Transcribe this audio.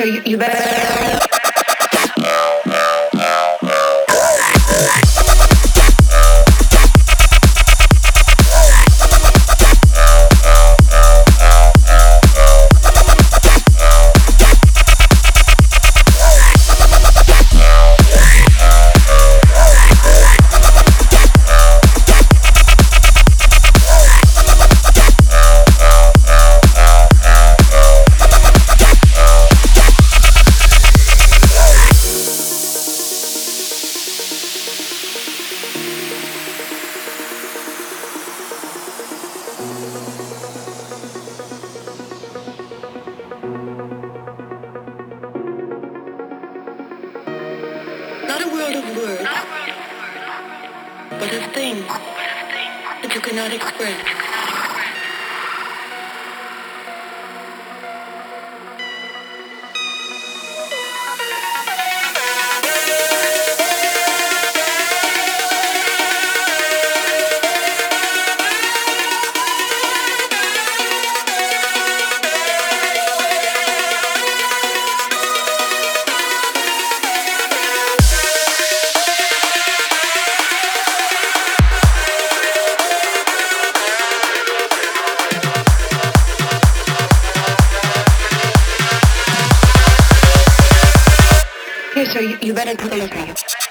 So you, you better. Not a world of words, but a thing that you cannot express. So you, you better look at it.